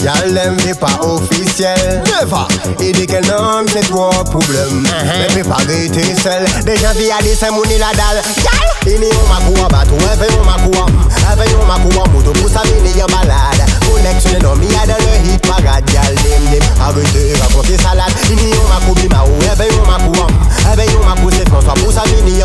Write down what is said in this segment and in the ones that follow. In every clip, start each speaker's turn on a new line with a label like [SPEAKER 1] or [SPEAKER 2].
[SPEAKER 1] Y'a l'aime n'est pas officiel. Never. Il dit qu'elle nomme c'est trop problème. Uh-huh. Mais puis pas arrêter seul. Déjà vie a des c'est mon la dalle. Gal. Il est au makoua bateau. Elle fait au makoua. Elle fait au makoua moto. Pour sa vie, il y a malade. Connexion non, il y a dans le hit parade. Gal. Dim dim. Arrêtez raconter salade. Il est au makou bima ou. Fait au makoua. Elle fait au makou c'est François. Pour sa vie, il y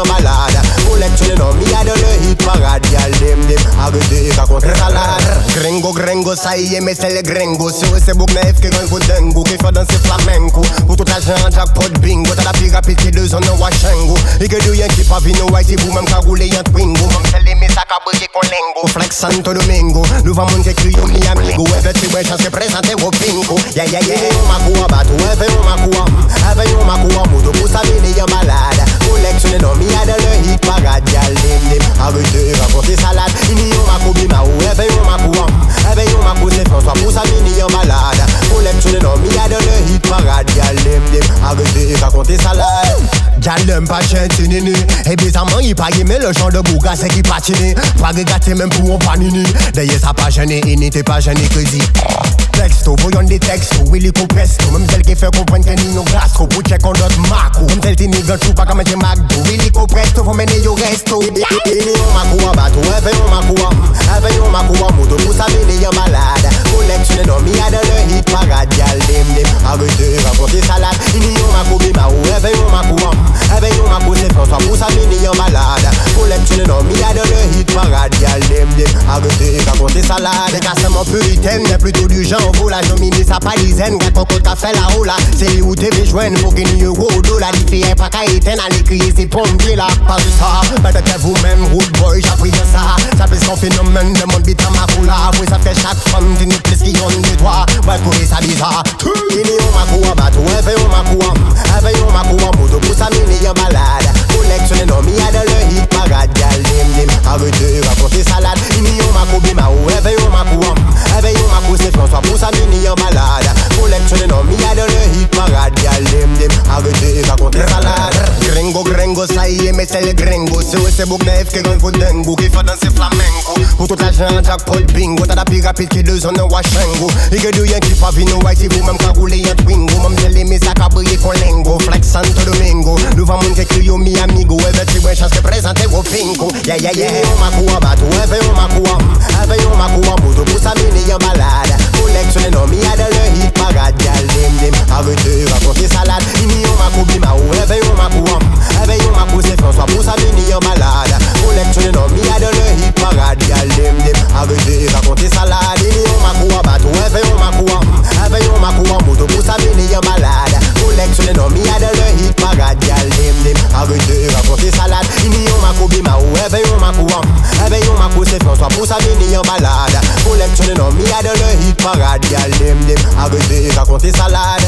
[SPEAKER 1] a you il y a dans le hit parade. Gal. Dim dim. Arrêtez raconter salade. Gringo gringo ça y est mais c'est les gringos. Sur ese book naïf gagne pour dingo. Qui fait danser flamenco. Pour tout l'argent jackpot bingo. T'as la qui deux en un washengo. Et que du qui pas vino white. Vous même qu'à rouler un twingo. Même c'est les mes sacs à briller con lingo. Flex Santo Domingo. Nous va monter crier mi amigo. Et tu ouais chance présenter au pingo. Yeah yeah yeah. M'a coua bateau. Et fait Jalem pas chanter nini Et bizarrement il pas aimé le genre de bouga c'est qui patine Pas regarder même pour un panini D'ailleurs ça pas gêné et n'était pas gêné que dit Texto, voyons des textos, Willy Copesto Même celle qui fait comprendre que ni nos gastro Pour check on notre macro Même celle qui n'y gagne pas comme un McDo Willy Copesto, faut mener au resto Il est au macro à bateau, elle cassements puritaines, mais plutôt du genre vaut la dominer sa palisienne Gâte ton côte fait la roue là. C'est où t'es joindre pour qu'il y ait euro dollar Les filles pas qu'à éteindre à l'écrire c'est pompiers là. Pas ça, peut-être vous-même road boy j'appris ça. Ça fait son phénomène de mon bit à ma coula. Oui ça fait chaque femme d'une plus qui ont de toi Ouais courir ça. Bizarre Il est au makou à bateau, elle fait au makou Elle fait au makou à moto pour sa mini y'a malade Collectionner non mi a de le hit parade. Gal dim dim, arrêtez raconter salade. Il est au makou bima ou elle François pour mini en a de le hit parade arrêtez raconter salade Gringo gringo ça y est mais c'est les gringos C'est eux c'est book naïf qui gagne pour dingo Qui fait danser flamenco Pour tout l'argent jackpot bingo. T'as la plus rapide qui deux en un washengo Et que du y'en qui pas vino white Si vous même qu'à un twingo Même c'est les mes sacs à con lingo. Flex Santo Domingo Nous va monter crier mi amigo. Et tu ouais chance de présenter au pingo. Yeah yeah yeah. On m'a coua bateau Elle fait on m'a coua Elle hit parade Gal dim dim Arrêtez raconter salade Ini on m'a coua bateau Elle fait on m'a coua Elle fait on m'a coua moto pour sa mini en malade Collectionner non mi a de le hit parade Gal dim dim Arrêtez raconter salade Ini on m'a coubima ou elle fait on m'a coua Elle fait on m'a coua c'est François pour sa mini en malade Collectionner non mi a de le hit parade Gal dim dim Arrêtez raconter salade